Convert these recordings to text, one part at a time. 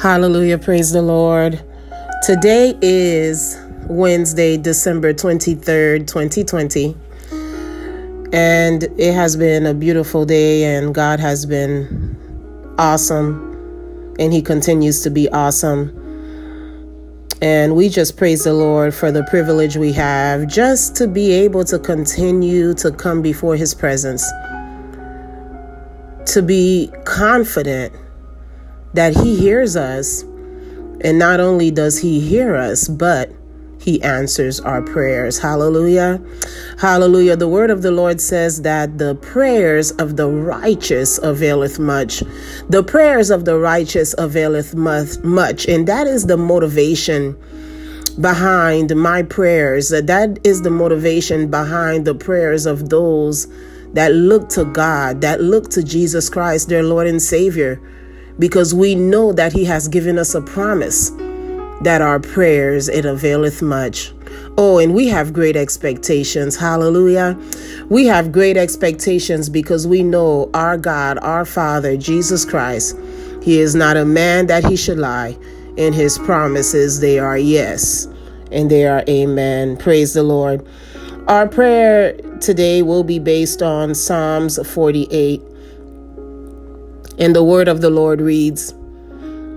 Hallelujah. Praise the Lord. Today is Wednesday, December 23rd, 2020. And it has been a beautiful day, and God has been awesome, and He continues to be awesome. And we just praise the Lord for the privilege we have just to be able to continue to come before His presence, to be confident that He hears us. And not only does He hear us, but He answers our prayers. Hallelujah. Hallelujah. The word of the Lord says that the prayers of the righteous availeth much. The prayers of the righteous availeth much. And that is the motivation behind my prayers. That is the motivation behind the prayers of those that look to God, that look to Jesus Christ, their Lord and Savior because we know that He has given us a promise that our prayers it availeth much. Oh, and we have great expectations. Hallelujah. We have great expectations because we know our God, our Father, Jesus Christ, He is not a man that He should lie. And His promises, they are yes and they are amen. Praise the Lord. Our prayer today will be based on Psalms 48 and the word of the Lord reads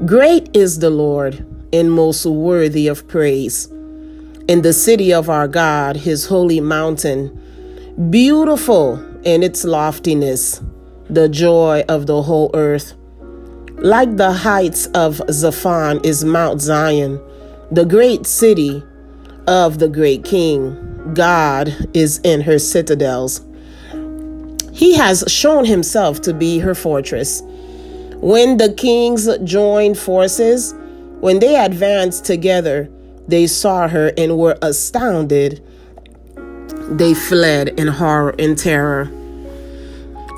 Great is the Lord and most worthy of praise. In the city of our God, his holy mountain, beautiful in its loftiness, the joy of the whole earth. Like the heights of Zaphon is Mount Zion, the great city of the great king. God is in her citadels. He has shown himself to be her fortress. When the kings joined forces, when they advanced together, they saw her and were astounded. They fled in horror and terror.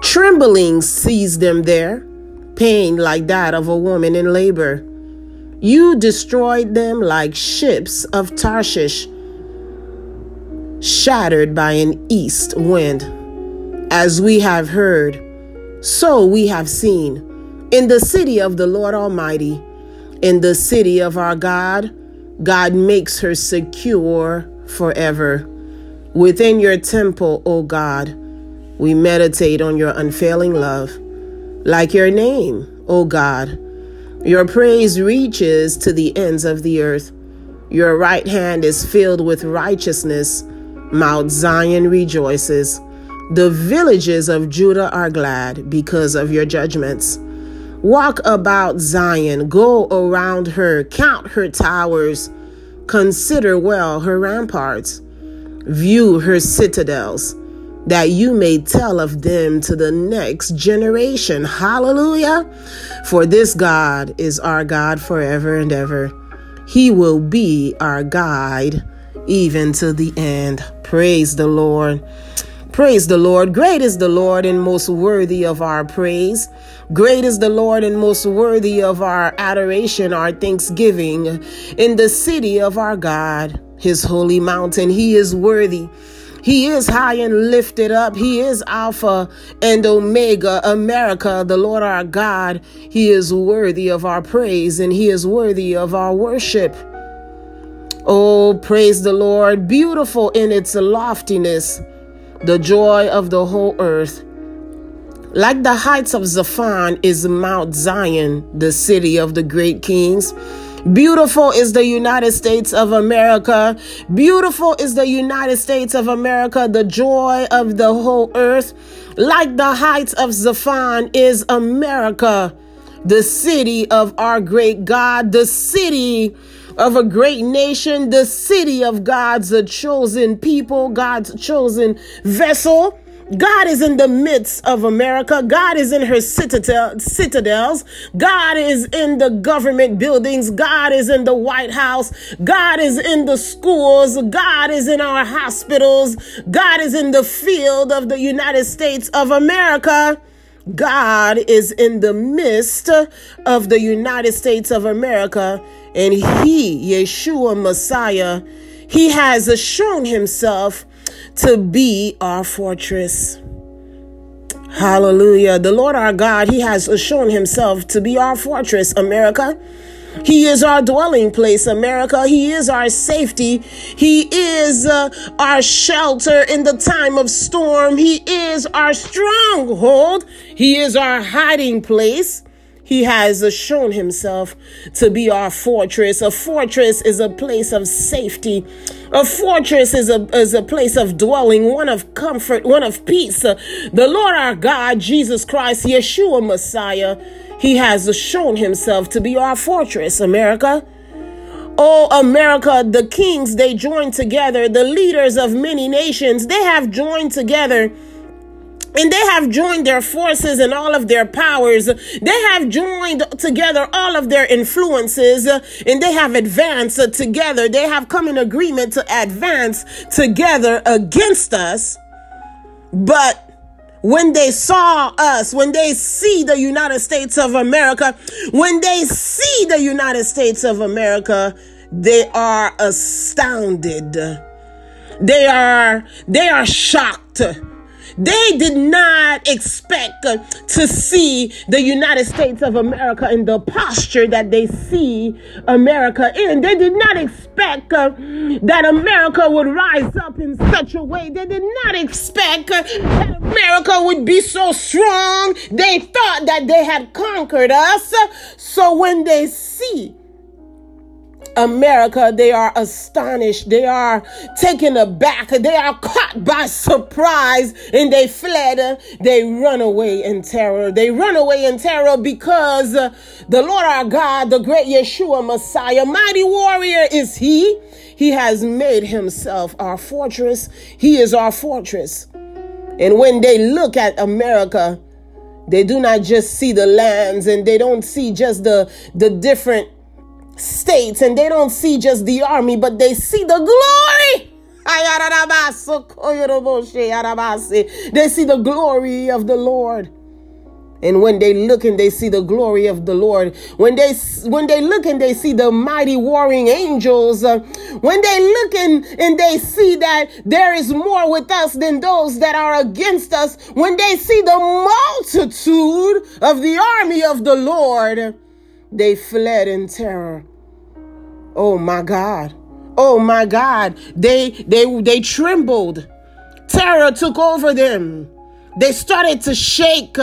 Trembling seized them there, pain like that of a woman in labor. You destroyed them like ships of Tarshish, shattered by an east wind. As we have heard, so we have seen in the city of the Lord Almighty, in the city of our God, God makes her secure forever. Within your temple, O God, we meditate on your unfailing love. Like your name, O God, your praise reaches to the ends of the earth. Your right hand is filled with righteousness. Mount Zion rejoices. The villages of Judah are glad because of your judgments. Walk about Zion, go around her, count her towers, consider well her ramparts, view her citadels, that you may tell of them to the next generation. Hallelujah! For this God is our God forever and ever. He will be our guide even to the end. Praise the Lord. Praise the Lord. Great is the Lord and most worthy of our praise. Great is the Lord and most worthy of our adoration, our thanksgiving in the city of our God, his holy mountain. He is worthy. He is high and lifted up. He is Alpha and Omega, America, the Lord our God. He is worthy of our praise and He is worthy of our worship. Oh, praise the Lord, beautiful in its loftiness the joy of the whole earth. Like the heights of Zaphon is Mount Zion, the city of the great kings. Beautiful is the United States of America. Beautiful is the United States of America, the joy of the whole earth. Like the heights of Zaphon is America, the city of our great God, the city of a great nation, the city of God's chosen people, God's chosen vessel. God is in the midst of America. God is in her citadel, citadels. God is in the government buildings. God is in the White House. God is in the schools. God is in our hospitals. God is in the field of the United States of America. God is in the midst of the United States of America and he, Yeshua Messiah, he has shown himself to be our fortress. Hallelujah. The Lord our God, He has shown Himself to be our fortress, America. He is our dwelling place, America. He is our safety. He is uh, our shelter in the time of storm. He is our stronghold. He is our hiding place. He has shown himself to be our fortress. A fortress is a place of safety. A fortress is a, is a place of dwelling, one of comfort, one of peace. the Lord our God, Jesus Christ, Yeshua Messiah, he has shown himself to be our fortress, America. Oh, America, the kings, they joined together. The leaders of many nations, they have joined together and they have joined their forces and all of their powers. They have joined together all of their influences uh, and they have advanced uh, together. They have come in agreement to advance together against us. But when they saw us, when they see the United States of America, when they see the United States of America, they are astounded. They are, they are shocked they did not expect to see the United States of America in the posture that they see America in. They did not expect uh, that America would rise up in such a way. They did not expect uh, that America would be so strong. They thought that they had conquered us. So when they see America, they are astonished. They are taken aback. They are caught by surprise and they fled. They run away in terror. They run away in terror because the Lord our God, the great Yeshua Messiah, mighty warrior is He. He has made Himself our fortress. He is our fortress. And when they look at America, they do not just see the lands and they don't see just the, the different states and they don't see just the army, but they see the glory. They see the glory of the Lord. And when they look and they see the glory of the Lord, when they when they look and they see the mighty warring angels, uh, when they look and, and they see that there is more with us than those that are against us, when they see the multitude of the army of the Lord, they fled in terror. Oh my God. Oh my God. They they they trembled. Terror took over them. They started to shake.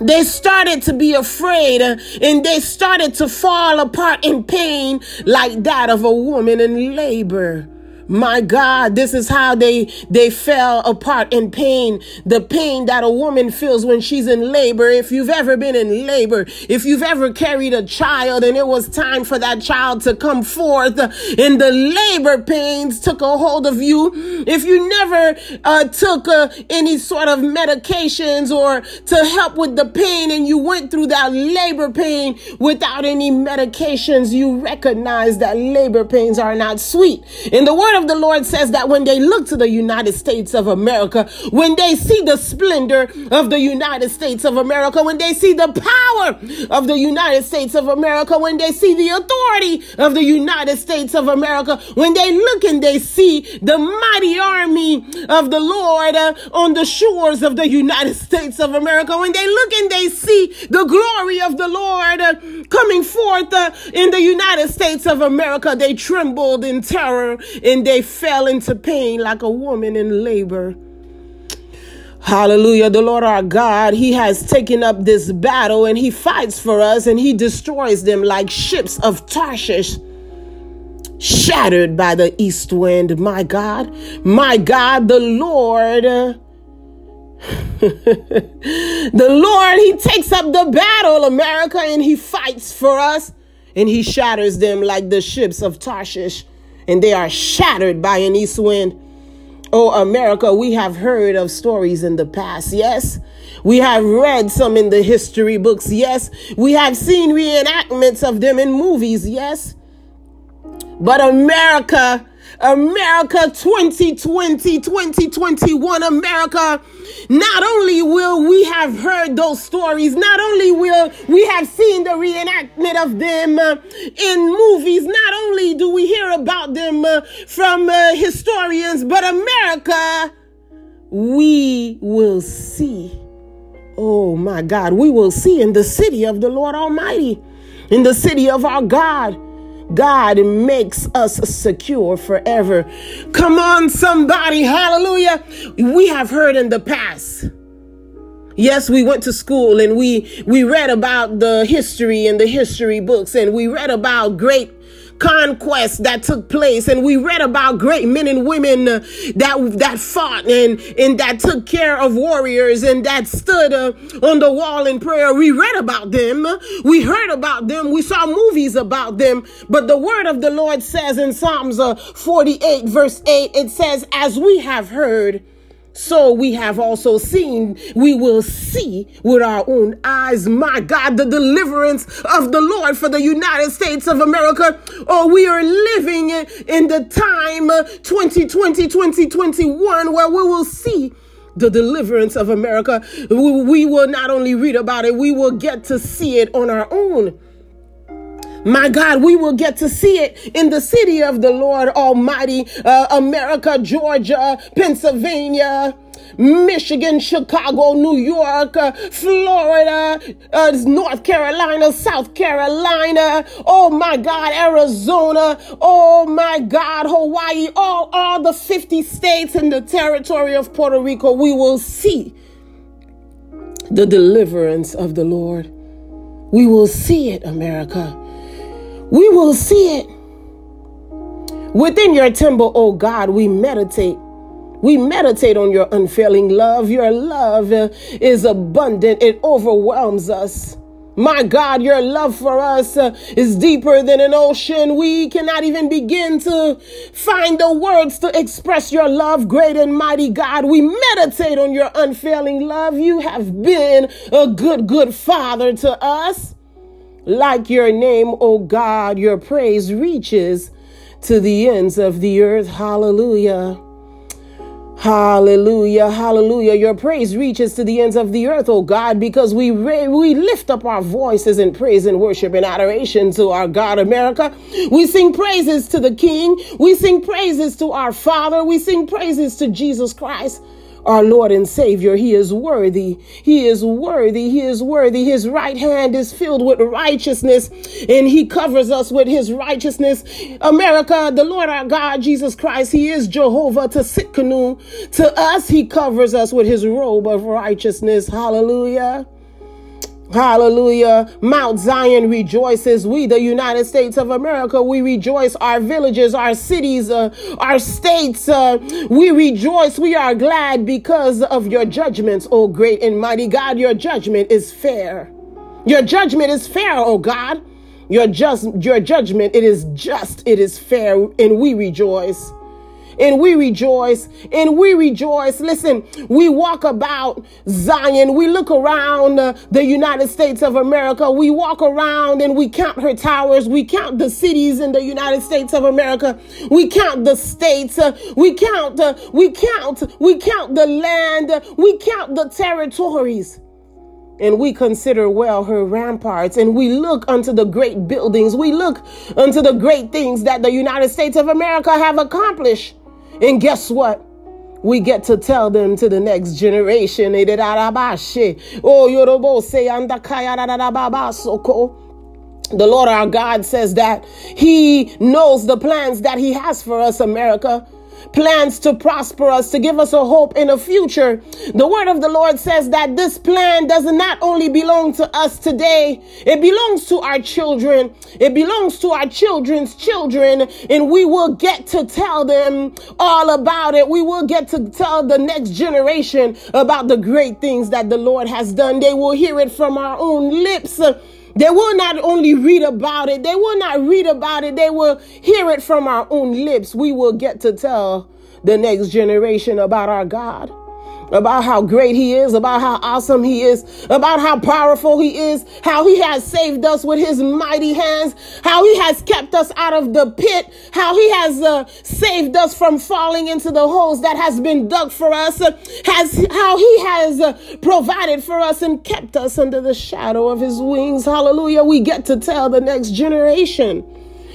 They started to be afraid and they started to fall apart in pain like that of a woman in labor. My God, this is how they they fell apart in pain. The pain that a woman feels when she's in labor. If you've ever been in labor, if you've ever carried a child and it was time for that child to come forth and the labor pains took a hold of you, if you never uh, took uh, any sort of medications or to help with the pain and you went through that labor pain without any medications, you recognize that labor pains are not sweet. In the word of the Lord says that when they look to the United States of America, when they see the splendor of the United States of America, when they see the power of the United States of America, when they see the authority of the United States of America, when they look and they see the mighty army of the Lord uh, on the shores of the United States of America, when they look and they see the glory of the Lord uh, coming forth uh, in the United States of America, they trembled in terror and they fell into pain like a woman in labor. Hallelujah. The Lord our God, He has taken up this battle and He fights for us and He destroys them like ships of Tarshish shattered by the east wind. My God, my God, the Lord. the Lord, He takes up the battle, America, and He fights for us and He shatters them like the ships of Tarshish and they are shattered by an east wind. Oh, America, we have heard of stories in the past, yes. We have read some in the history books, yes. We have seen reenactments of them in movies, yes. But America America 2020, 2021, America. Not only will we have heard those stories, not only will we have seen the reenactment of them uh, in movies, not only do we hear about them uh, from uh, historians, but America we will see. Oh my God, we will see in the city of the Lord Almighty, in the city of our God. God makes us secure forever. Come on, somebody. Hallelujah. We have heard in the past. Yes, we went to school and we we read about the history in the history books and we read about great conquest that took place. And we read about great men and women that that fought and and that took care of warriors and that stood uh, on the wall in prayer. We read about them. We heard about them. We saw movies about them. But the word of the lord says in psalms uh, 48 verse 8 it says as we have heard so we have also seen, we will see with our own eyes, my God, the deliverance of the Lord for the United States of America. Oh, we are living in the time 2020, uh, 2021, where we will see the deliverance of America. We will not only read about it, we will get to see it on our own. My God, we will get to see it in the city of the Lord Almighty, uh, America, Georgia, Pennsylvania. Michigan, Chicago, New York, uh, Florida, uh, North Carolina, South Carolina, oh my God, Arizona, oh my God, Hawaii, all, all the 50 states in the territory of Puerto Rico, we will see the deliverance of the Lord. We will see it, America we will see it. Within your temple, oh God, we meditate. We meditate on your unfailing love. Your love is abundant, it overwhelms us. My God, your love for us is deeper than an ocean. We cannot even begin to find the words to express your love, great and mighty God. We meditate on your unfailing love. You have been a good, good father to us. Like your name, O God, your praise reaches to the ends of the earth. Hallelujah. Hallelujah, hallelujah. Your praise reaches to the ends of the earth, oh God, because we we lift up our voices in praise and worship and adoration to our God America. We sing praises to the King. We sing praises to our Father. We sing praises to Jesus Christ our Lord and Savior. He is worthy. He is worthy. He is worthy. His right hand is filled with righteousness and he covers us with his righteousness. America, the Lord our God, Jesus Christ, he is Jehovah Tsidkenu. To us, he covers us with his robe of righteousness. Hallelujah. Hallelujah. Mount Zion rejoices. We, the United States of America, we rejoice. Our villages, our cities, uh, our states, uh, we rejoice. We are glad because of your judgments, O great and mighty God. Your judgment is fair. Your judgment is fair, O God. Your just, your judgment, it is just, it is fair, and we rejoice and we rejoice and we rejoice. Listen, we walk about Zion. We look around uh, the United States of America. We walk around and we count her towers. We count the cities in the United States of America. We count the states. Uh, we count, uh, we count, we count the land. we count the territories and we consider well her ramparts and we look unto the great buildings we look unto the great things that the united states of america have accomplished and guess what? We get to tell them to the next generation. The Lord our God says that He knows the plans that He has for us, America plans to prosper us, to give us a hope in a future. The word of the Lord says that this plan does not only belong to us today, it belongs to our children. It belongs to our children's children, and we will get to tell them all about it. We will get to tell the next generation about the great things that the Lord has done. They will hear it from our own lips. They will not only read about it, they will not read about it, they will hear it from our own lips. We will get to tell the next generation about our God about how great he is, about how awesome he is, about how powerful he is, how he has saved us with his mighty hands, how he has kept us out of the pit, how he has uh, saved us from falling into the holes that has been dug for us, uh, has how he has uh, provided for us and kept us under the shadow of his wings. Hallelujah. We get to tell the next generation.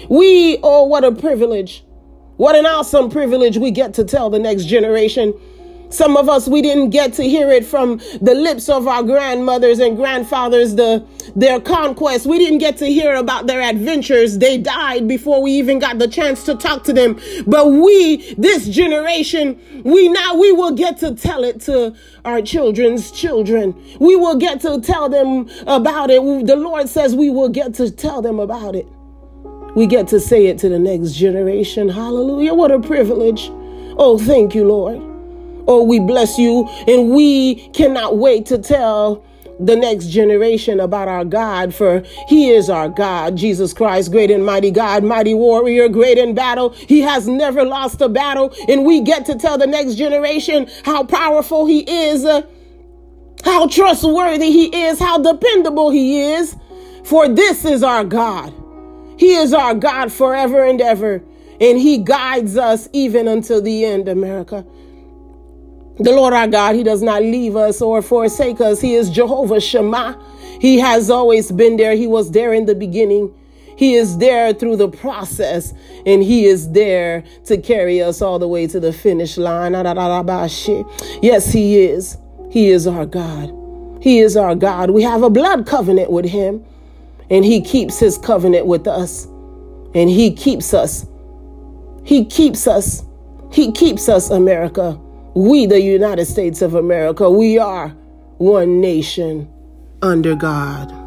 We, oh, what a privilege. What an awesome privilege we get to tell the next generation Some of us, we didn't get to hear it from the lips of our grandmothers and grandfathers, the, their conquests. We didn't get to hear about their adventures. They died before we even got the chance to talk to them. But we, this generation, we now, we will get to tell it to our children's children. We will get to tell them about it. The Lord says we will get to tell them about it. We get to say it to the next generation. Hallelujah. What a privilege. Oh, thank you, Lord. Oh, we bless you. And we cannot wait to tell the next generation about our God, for He is our God, Jesus Christ, great and mighty God, mighty warrior, great in battle. He has never lost a battle. And we get to tell the next generation how powerful He is, how trustworthy He is, how dependable He is. For this is our God. He is our God forever and ever. And He guides us even until the end, America. The Lord our God, He does not leave us or forsake us. He is Jehovah Shammah. He has always been there. He was there in the beginning. He is there through the process, and He is there to carry us all the way to the finish line. Yes, He is. He is our God. He is our God. We have a blood covenant with Him, and He keeps His covenant with us, and He keeps us. He keeps us. He keeps us, America. We, the United States of America, we are one nation under God.